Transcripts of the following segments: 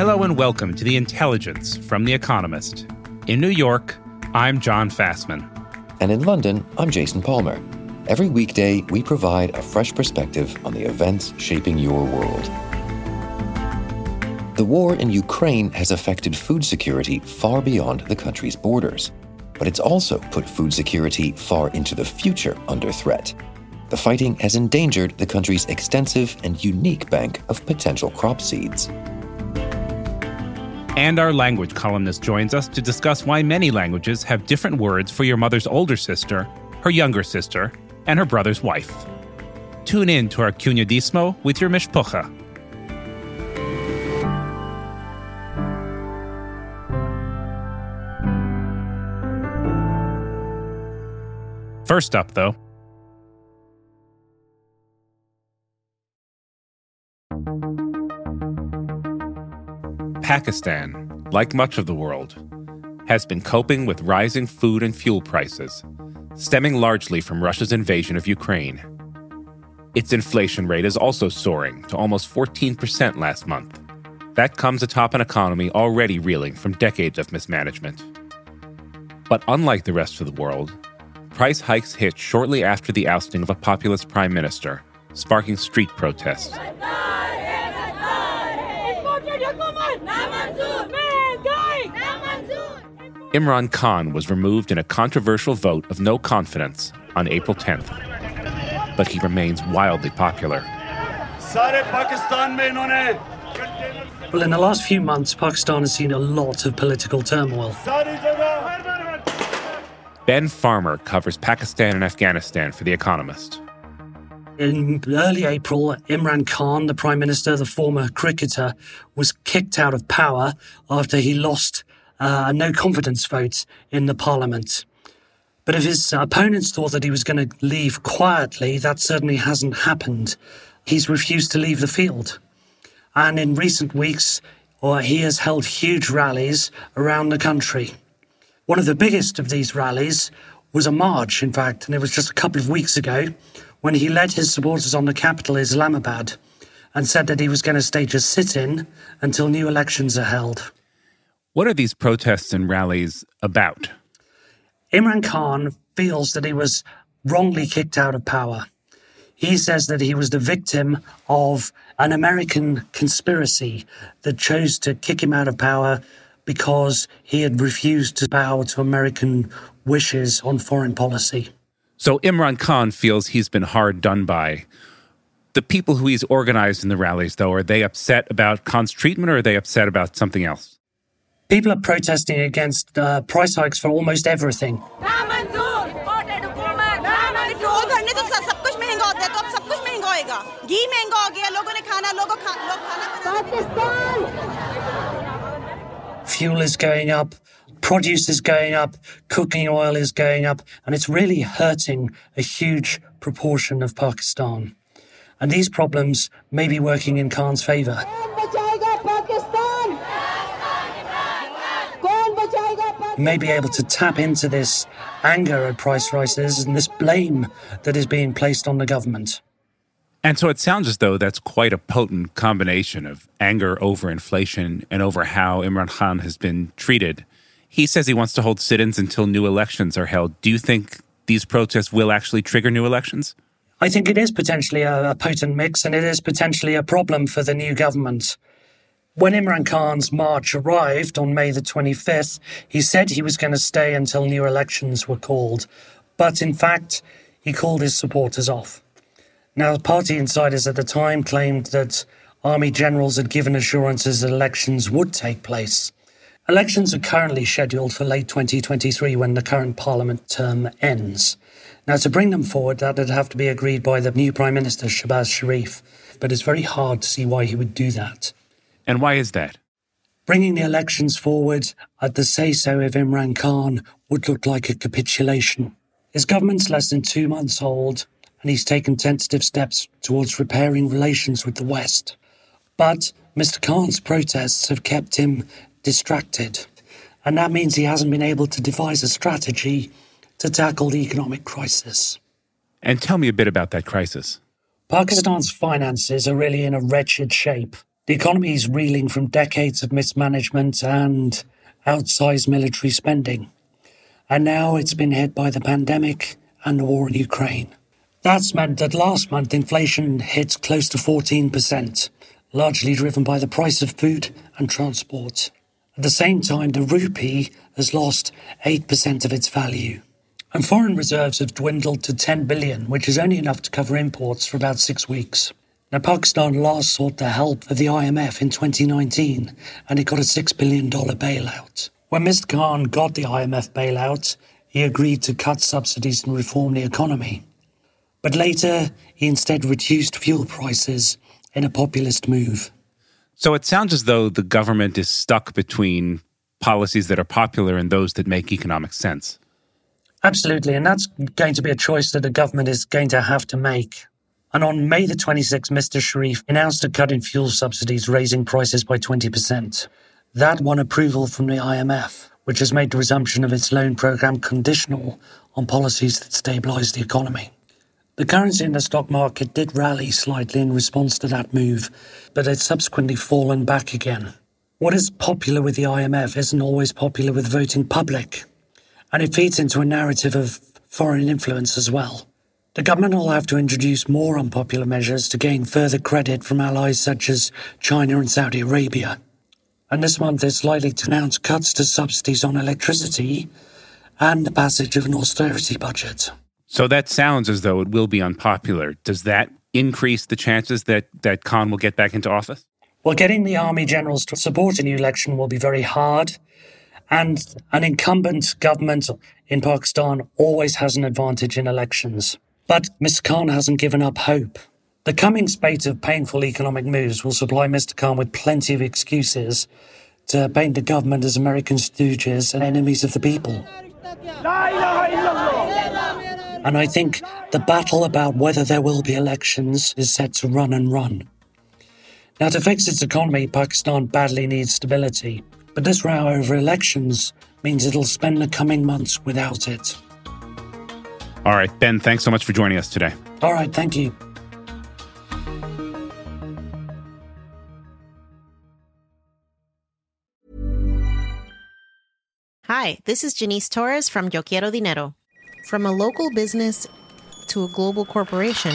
Hello and welcome to The Intelligence from The Economist. In New York, I'm John Fasman. And in London, I'm Jason Palmer. Every weekday, we provide a fresh perspective on the events shaping your world. The war in Ukraine has affected food security far beyond the country's borders, but it's also put food security far into the future under threat. The fighting has endangered the country's extensive and unique bank of potential crop seeds. And our language columnist joins us to discuss why many languages have different words for your mother's older sister, her younger sister, and her brother's wife. Tune in to our Cunyadismo with your mishpucha. First up, though, Pakistan, like much of the world, has been coping with rising food and fuel prices, stemming largely from Russia's invasion of Ukraine. Its inflation rate is also soaring to almost 14% last month. That comes atop an economy already reeling from decades of mismanagement. But unlike the rest of the world, price hikes hit shortly after the ousting of a populist prime minister, sparking street protests. Imran Khan was removed in a controversial vote of no confidence on April 10th. But he remains wildly popular. Well, in the last few months, Pakistan has seen a lot of political turmoil. Ben Farmer covers Pakistan and Afghanistan for The Economist. In early April, Imran Khan, the Prime Minister, the former cricketer, was kicked out of power after he lost uh, a no confidence vote in the parliament. But if his opponents thought that he was going to leave quietly, that certainly hasn't happened. He's refused to leave the field. And in recent weeks, or he has held huge rallies around the country. One of the biggest of these rallies was a march, in fact, and it was just a couple of weeks ago when he led his supporters on the capital, Islamabad, and said that he was going to stage a sit in until new elections are held. What are these protests and rallies about? Imran Khan feels that he was wrongly kicked out of power. He says that he was the victim of an American conspiracy that chose to kick him out of power because he had refused to bow to American wishes on foreign policy. So Imran Khan feels he's been hard done by. The people who he's organized in the rallies, though, are they upset about Khan's treatment or are they upset about something else? People are protesting against uh, price hikes for almost everything. Fuel is going up, produce is going up, cooking oil is going up, and it's really hurting a huge proportion of Pakistan. And these problems may be working in Khan's favor. May be able to tap into this anger at price rises and this blame that is being placed on the government. And so it sounds as though that's quite a potent combination of anger over inflation and over how Imran Khan has been treated. He says he wants to hold sit ins until new elections are held. Do you think these protests will actually trigger new elections? I think it is potentially a, a potent mix and it is potentially a problem for the new government. When Imran Khan's march arrived on May the 25th, he said he was going to stay until new elections were called. But in fact, he called his supporters off. Now, party insiders at the time claimed that army generals had given assurances that elections would take place. Elections are currently scheduled for late 2023 when the current parliament term ends. Now, to bring them forward, that would have to be agreed by the new Prime Minister, Shehbaz Sharif, but it's very hard to see why he would do that. And why is that? Bringing the elections forward at the say so of Imran Khan would look like a capitulation. His government's less than two months old, and he's taken tentative steps towards repairing relations with the West. But Mr. Khan's protests have kept him distracted, and that means he hasn't been able to devise a strategy to tackle the economic crisis. And tell me a bit about that crisis. Pakistan's finances are really in a wretched shape. The economy is reeling from decades of mismanagement and outsized military spending. And now it's been hit by the pandemic and the war in Ukraine. That's meant that last month inflation hit close to 14%, largely driven by the price of food and transport. At the same time, the rupee has lost 8% of its value. And foreign reserves have dwindled to 10 billion, which is only enough to cover imports for about six weeks. Now, Pakistan last sought the help of the IMF in 2019, and it got a $6 billion bailout. When Mr. Khan got the IMF bailout, he agreed to cut subsidies and reform the economy. But later, he instead reduced fuel prices in a populist move. So it sounds as though the government is stuck between policies that are popular and those that make economic sense. Absolutely, and that's going to be a choice that the government is going to have to make. And on May the 26th, Mr. Sharif announced a cut in fuel subsidies, raising prices by 20%. That won approval from the IMF, which has made the resumption of its loan program conditional on policies that stabilize the economy. The currency in the stock market did rally slightly in response to that move, but it's subsequently fallen back again. What is popular with the IMF isn't always popular with voting public, and it feeds into a narrative of foreign influence as well. The government will have to introduce more unpopular measures to gain further credit from allies such as China and Saudi Arabia. And this month it's likely to announce cuts to subsidies on electricity and the passage of an austerity budget. So that sounds as though it will be unpopular. Does that increase the chances that, that Khan will get back into office? Well, getting the army generals to support a new election will be very hard. And an incumbent government in Pakistan always has an advantage in elections. But Mr. Khan hasn't given up hope. The coming spate of painful economic moves will supply Mr. Khan with plenty of excuses to paint the government as American stooges and enemies of the people. And I think the battle about whether there will be elections is set to run and run. Now, to fix its economy, Pakistan badly needs stability. But this row over elections means it'll spend the coming months without it. All right, Ben, thanks so much for joining us today. All right, thank you. Hi, this is Janice Torres from Yo Quiero Dinero. From a local business to a global corporation,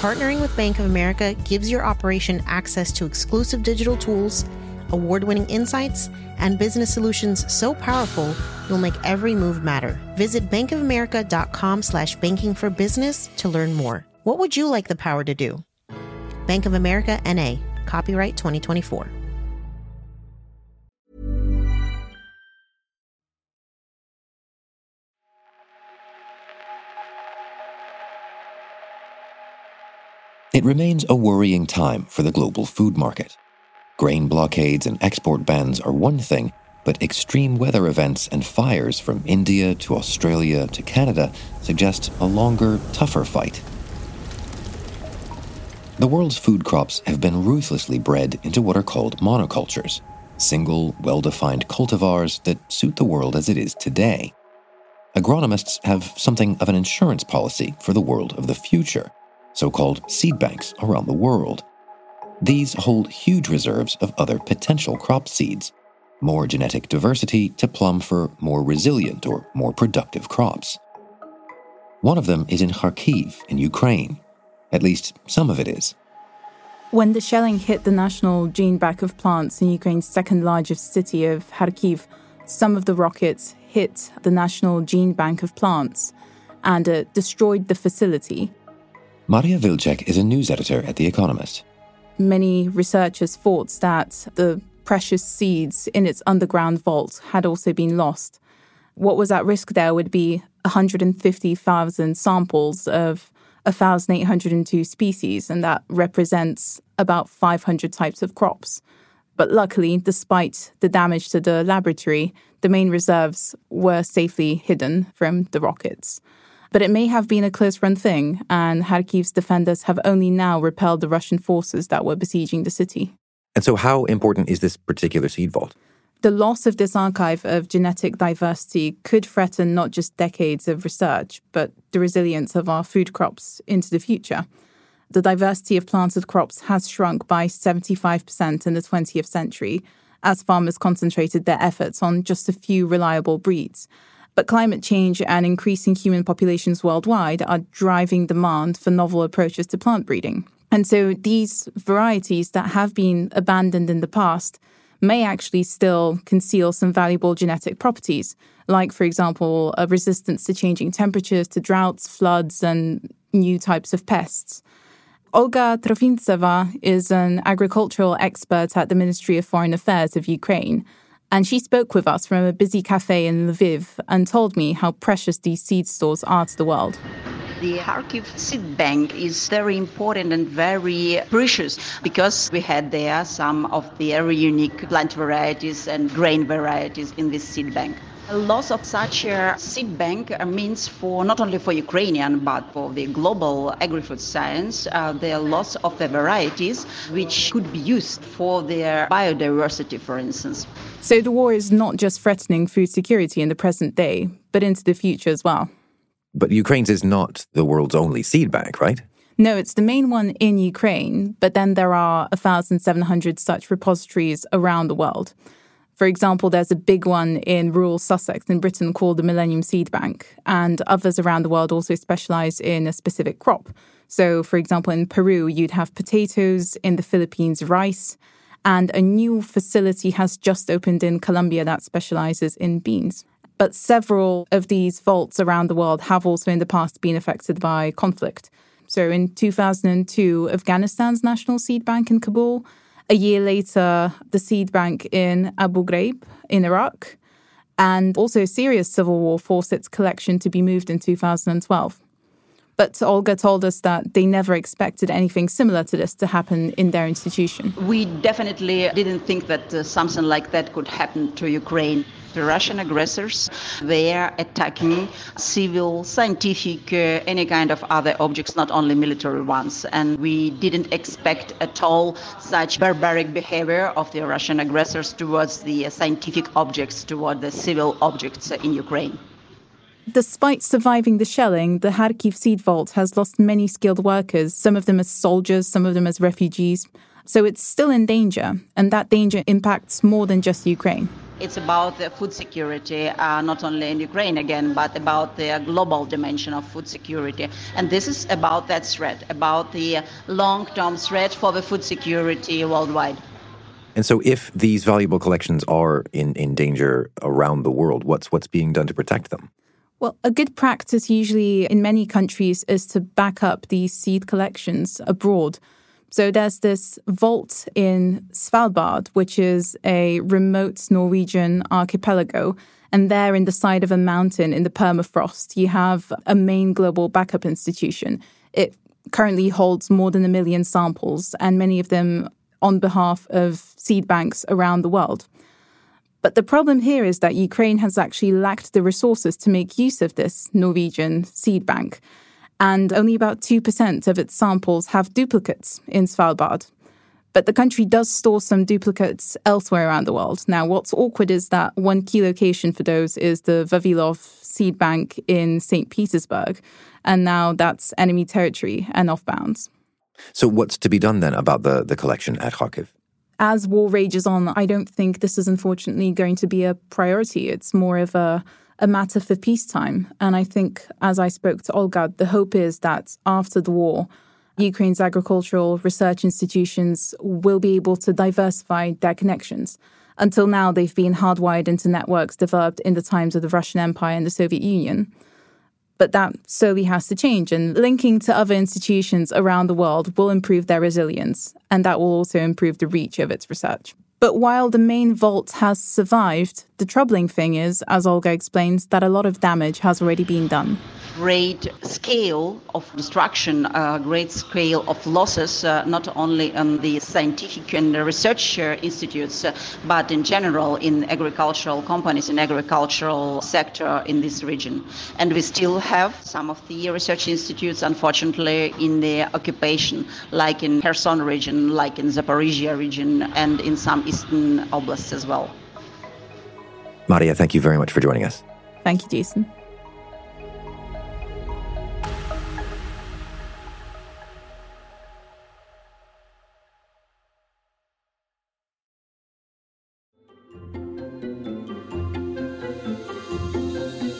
partnering with Bank of America gives your operation access to exclusive digital tools, award winning insights, and business solutions so powerful you'll make every move matter. Visit bankofamerica.com slash banking for business to learn more. What would you like the power to do? Bank of America NA, copyright 2024. It remains a worrying time for the global food market. Grain blockades and export bans are one thing, but extreme weather events and fires from India to Australia to Canada suggest a longer, tougher fight. The world's food crops have been ruthlessly bred into what are called monocultures, single, well defined cultivars that suit the world as it is today. Agronomists have something of an insurance policy for the world of the future so called seed banks around the world. These hold huge reserves of other potential crop seeds, more genetic diversity to plumb for more resilient or more productive crops. One of them is in Kharkiv in Ukraine. At least some of it is. When the shelling hit the national gene bank of plants in Ukraine's second largest city of Kharkiv, some of the rockets hit the national gene bank of plants and uh, destroyed the facility. Maria Wilczek is a news editor at The Economist. Many researchers thought that the precious seeds in its underground vault had also been lost. What was at risk there would be 150,000 samples of 1,802 species, and that represents about 500 types of crops. But luckily, despite the damage to the laboratory, the main reserves were safely hidden from the rockets. But it may have been a close run thing, and Kharkiv's defenders have only now repelled the Russian forces that were besieging the city. And so, how important is this particular seed vault? The loss of this archive of genetic diversity could threaten not just decades of research, but the resilience of our food crops into the future. The diversity of planted crops has shrunk by 75% in the 20th century as farmers concentrated their efforts on just a few reliable breeds. But climate change and increasing human populations worldwide are driving demand for novel approaches to plant breeding. And so these varieties that have been abandoned in the past may actually still conceal some valuable genetic properties, like, for example, a resistance to changing temperatures, to droughts, floods, and new types of pests. Olga Trofimtseva is an agricultural expert at the Ministry of Foreign Affairs of Ukraine and she spoke with us from a busy cafe in Lviv and told me how precious these seed stores are to the world. The Kharkiv seed bank is very important and very precious because we had there some of the very unique plant varieties and grain varieties in this seed bank. A loss of such a seed bank means for not only for Ukrainian but for the global agri-food science uh, the loss of the varieties which could be used for their biodiversity, for instance. So the war is not just threatening food security in the present day, but into the future as well. But Ukraine's is not the world's only seed bank, right? No, it's the main one in Ukraine, but then there are 1,700 such repositories around the world. For example, there's a big one in rural Sussex in Britain called the Millennium Seed Bank, and others around the world also specialize in a specific crop. So, for example, in Peru, you'd have potatoes, in the Philippines, rice, and a new facility has just opened in Colombia that specializes in beans. But several of these vaults around the world have also in the past been affected by conflict. So in 2002, Afghanistan's National Seed Bank in Kabul a year later, the seed bank in Abu Ghraib in Iraq, and also Syria's civil war forced its collection to be moved in 2012. But Olga told us that they never expected anything similar to this to happen in their institution. We definitely didn't think that uh, something like that could happen to Ukraine. The Russian aggressors, they are attacking civil, scientific, uh, any kind of other objects, not only military ones. And we didn't expect at all such barbaric behavior of the Russian aggressors towards the scientific objects, toward the civil objects in Ukraine. Despite surviving the shelling, the Kharkiv seed vault has lost many skilled workers, some of them as soldiers, some of them as refugees. So it's still in danger, and that danger impacts more than just Ukraine. It's about the food security, uh, not only in Ukraine again, but about the global dimension of food security. And this is about that threat, about the long term threat for the food security worldwide. And so, if these valuable collections are in, in danger around the world, what's, what's being done to protect them? Well, a good practice usually in many countries is to back up these seed collections abroad. So there's this vault in Svalbard, which is a remote Norwegian archipelago. And there, in the side of a mountain in the permafrost, you have a main global backup institution. It currently holds more than a million samples, and many of them on behalf of seed banks around the world. But the problem here is that Ukraine has actually lacked the resources to make use of this Norwegian seed bank. And only about 2% of its samples have duplicates in Svalbard. But the country does store some duplicates elsewhere around the world. Now, what's awkward is that one key location for those is the Vavilov seed bank in St. Petersburg. And now that's enemy territory and off bounds. So, what's to be done then about the, the collection at Kharkiv? as war rages on, I don't think this is unfortunately going to be a priority. It's more of a a matter for peacetime. And I think, as I spoke to Olga, the hope is that after the war, Ukraine's agricultural research institutions will be able to diversify their connections. Until now, they've been hardwired into networks developed in the times of the Russian Empire and the Soviet Union. But that slowly has to change, and linking to other institutions around the world will improve their resilience, and that will also improve the reach of its research. But while the main vault has survived, the troubling thing is, as Olga explains, that a lot of damage has already been done great scale of destruction, a great scale of losses, uh, not only on the scientific and research uh, institutes, uh, but in general in agricultural companies, in agricultural sector in this region. And we still have some of the research institutes, unfortunately, in the occupation, like in Kherson region, like in Zaporizhia region, and in some eastern oblasts as well. Maria, thank you very much for joining us. Thank you, Jason.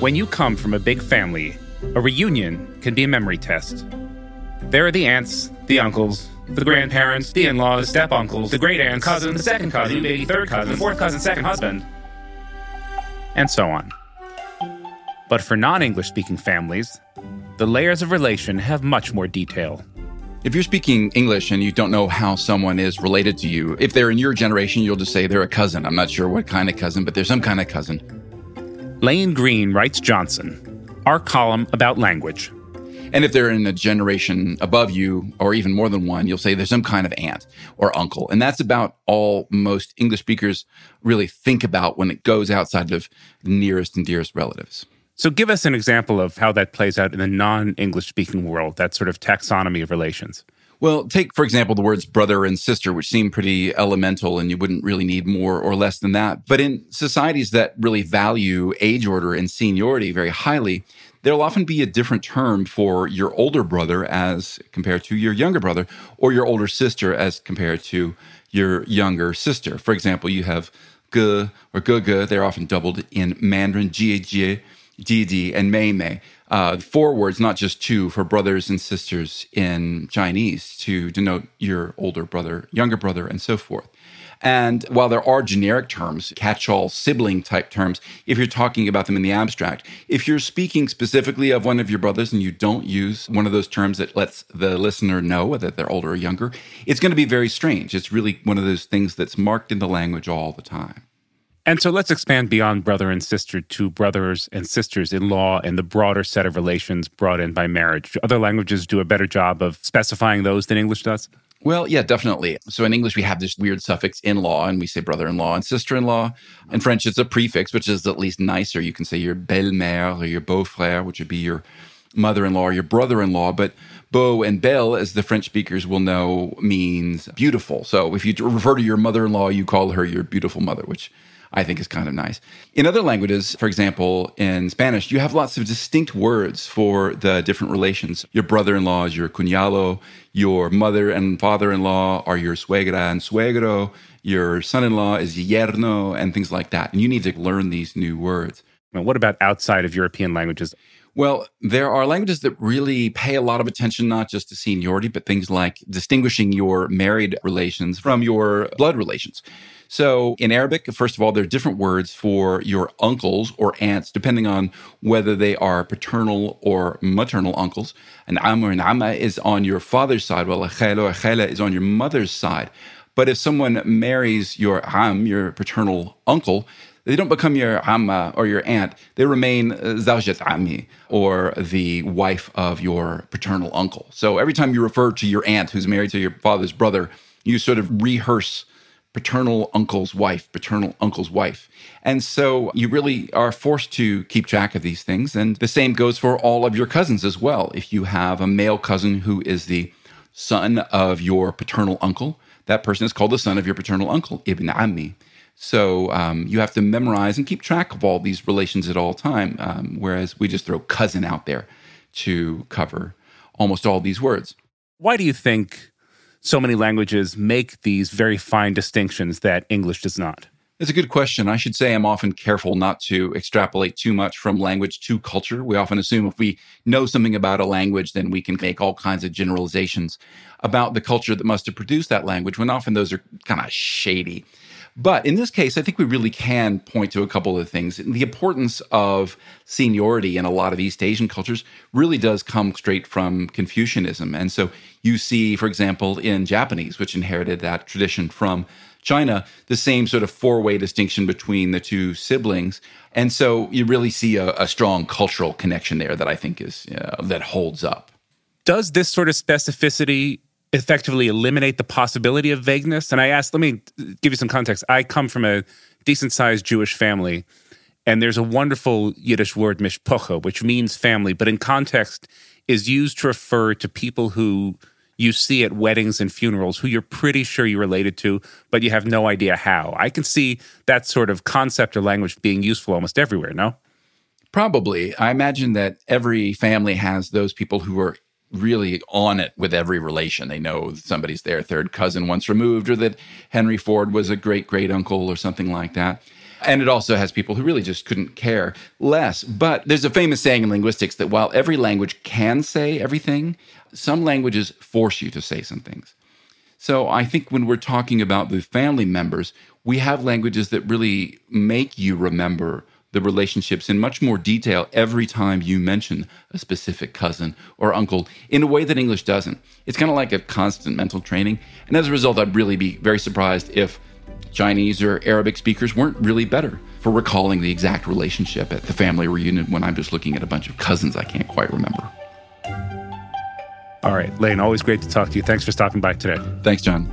When you come from a big family, a reunion can be a memory test. There are the aunts, the uncles, the grandparents, the in laws, step uncles, the great aunts, cousin, the second cousin, maybe third cousin, fourth cousin, second husband, and so on. But for non English speaking families, the layers of relation have much more detail. If you're speaking English and you don't know how someone is related to you, if they're in your generation, you'll just say they're a cousin. I'm not sure what kind of cousin, but they're some kind of cousin. Lane Greene writes Johnson, our column about language. And if they're in a generation above you, or even more than one, you'll say there's some kind of aunt or uncle. And that's about all most English speakers really think about when it goes outside of nearest and dearest relatives. So, give us an example of how that plays out in the non English speaking world, that sort of taxonomy of relations. Well, take, for example, the words brother and sister, which seem pretty elemental and you wouldn't really need more or less than that. But in societies that really value age order and seniority very highly, there'll often be a different term for your older brother as compared to your younger brother, or your older sister as compared to your younger sister. For example, you have ge or ge They're often doubled in Mandarin, jie jie, ji and mei mei uh, four words, not just two, for brothers and sisters in Chinese to denote your older brother, younger brother, and so forth. And while there are generic terms, catch all sibling type terms, if you're talking about them in the abstract, if you're speaking specifically of one of your brothers and you don't use one of those terms that lets the listener know whether they're older or younger, it's going to be very strange. It's really one of those things that's marked in the language all the time. And so let's expand beyond brother and sister to brothers and sisters in law and the broader set of relations brought in by marriage. Do other languages do a better job of specifying those than English does? Well, yeah, definitely. So in English, we have this weird suffix in law, and we say brother in law and sister in law. In French, it's a prefix, which is at least nicer. You can say your belle mère or your beau frère, which would be your mother in law or your brother in law. But beau and belle, as the French speakers will know, means beautiful. So if you refer to your mother in law, you call her your beautiful mother, which I think is kind of nice. In other languages, for example, in Spanish, you have lots of distinct words for the different relations. Your brother in law is your cuñado, your mother and father in law are your suegra and suegro, your son in law is yerno, and things like that. And you need to learn these new words. Well, what about outside of European languages? Well, there are languages that really pay a lot of attention, not just to seniority, but things like distinguishing your married relations from your blood relations. So in Arabic, first of all, there are different words for your uncles or aunts, depending on whether they are paternal or maternal uncles. An am or an amma is on your father's side, while a khayla or khayla is on your mother's side. But if someone marries your am, your paternal uncle, they don't become your amma or your aunt. They remain uh, zawjat ammi or the wife of your paternal uncle. So every time you refer to your aunt who's married to your father's brother, you sort of rehearse paternal uncle's wife, paternal uncle's wife. And so you really are forced to keep track of these things. And the same goes for all of your cousins as well. If you have a male cousin who is the son of your paternal uncle, that person is called the son of your paternal uncle, ibn ammi. So um, you have to memorize and keep track of all these relations at all time, um, whereas we just throw cousin out there to cover almost all these words. Why do you think so many languages make these very fine distinctions that English does not? It's a good question. I should say I'm often careful not to extrapolate too much from language to culture. We often assume if we know something about a language, then we can make all kinds of generalizations about the culture that must have produced that language, when often those are kind of shady. But in this case, I think we really can point to a couple of things. The importance of seniority in a lot of East Asian cultures really does come straight from Confucianism. And so you see, for example, in Japanese, which inherited that tradition from China, the same sort of four way distinction between the two siblings. And so you really see a, a strong cultural connection there that I think is, uh, that holds up. Does this sort of specificity effectively eliminate the possibility of vagueness? And I asked, let me give you some context. I come from a decent sized Jewish family, and there's a wonderful Yiddish word, mishpocha, which means family, but in context is used to refer to people who you see at weddings and funerals who you're pretty sure you're related to, but you have no idea how. I can see that sort of concept or language being useful almost everywhere, no? Probably. I imagine that every family has those people who are really on it with every relation. They know somebody's their third cousin once removed, or that Henry Ford was a great great uncle, or something like that. And it also has people who really just couldn't care less. But there's a famous saying in linguistics that while every language can say everything, some languages force you to say some things. So I think when we're talking about the family members, we have languages that really make you remember the relationships in much more detail every time you mention a specific cousin or uncle in a way that English doesn't. It's kind of like a constant mental training. And as a result, I'd really be very surprised if Chinese or Arabic speakers weren't really better for recalling the exact relationship at the family reunion when I'm just looking at a bunch of cousins I can't quite remember. All right, Lane, always great to talk to you. Thanks for stopping by today. Thanks, John.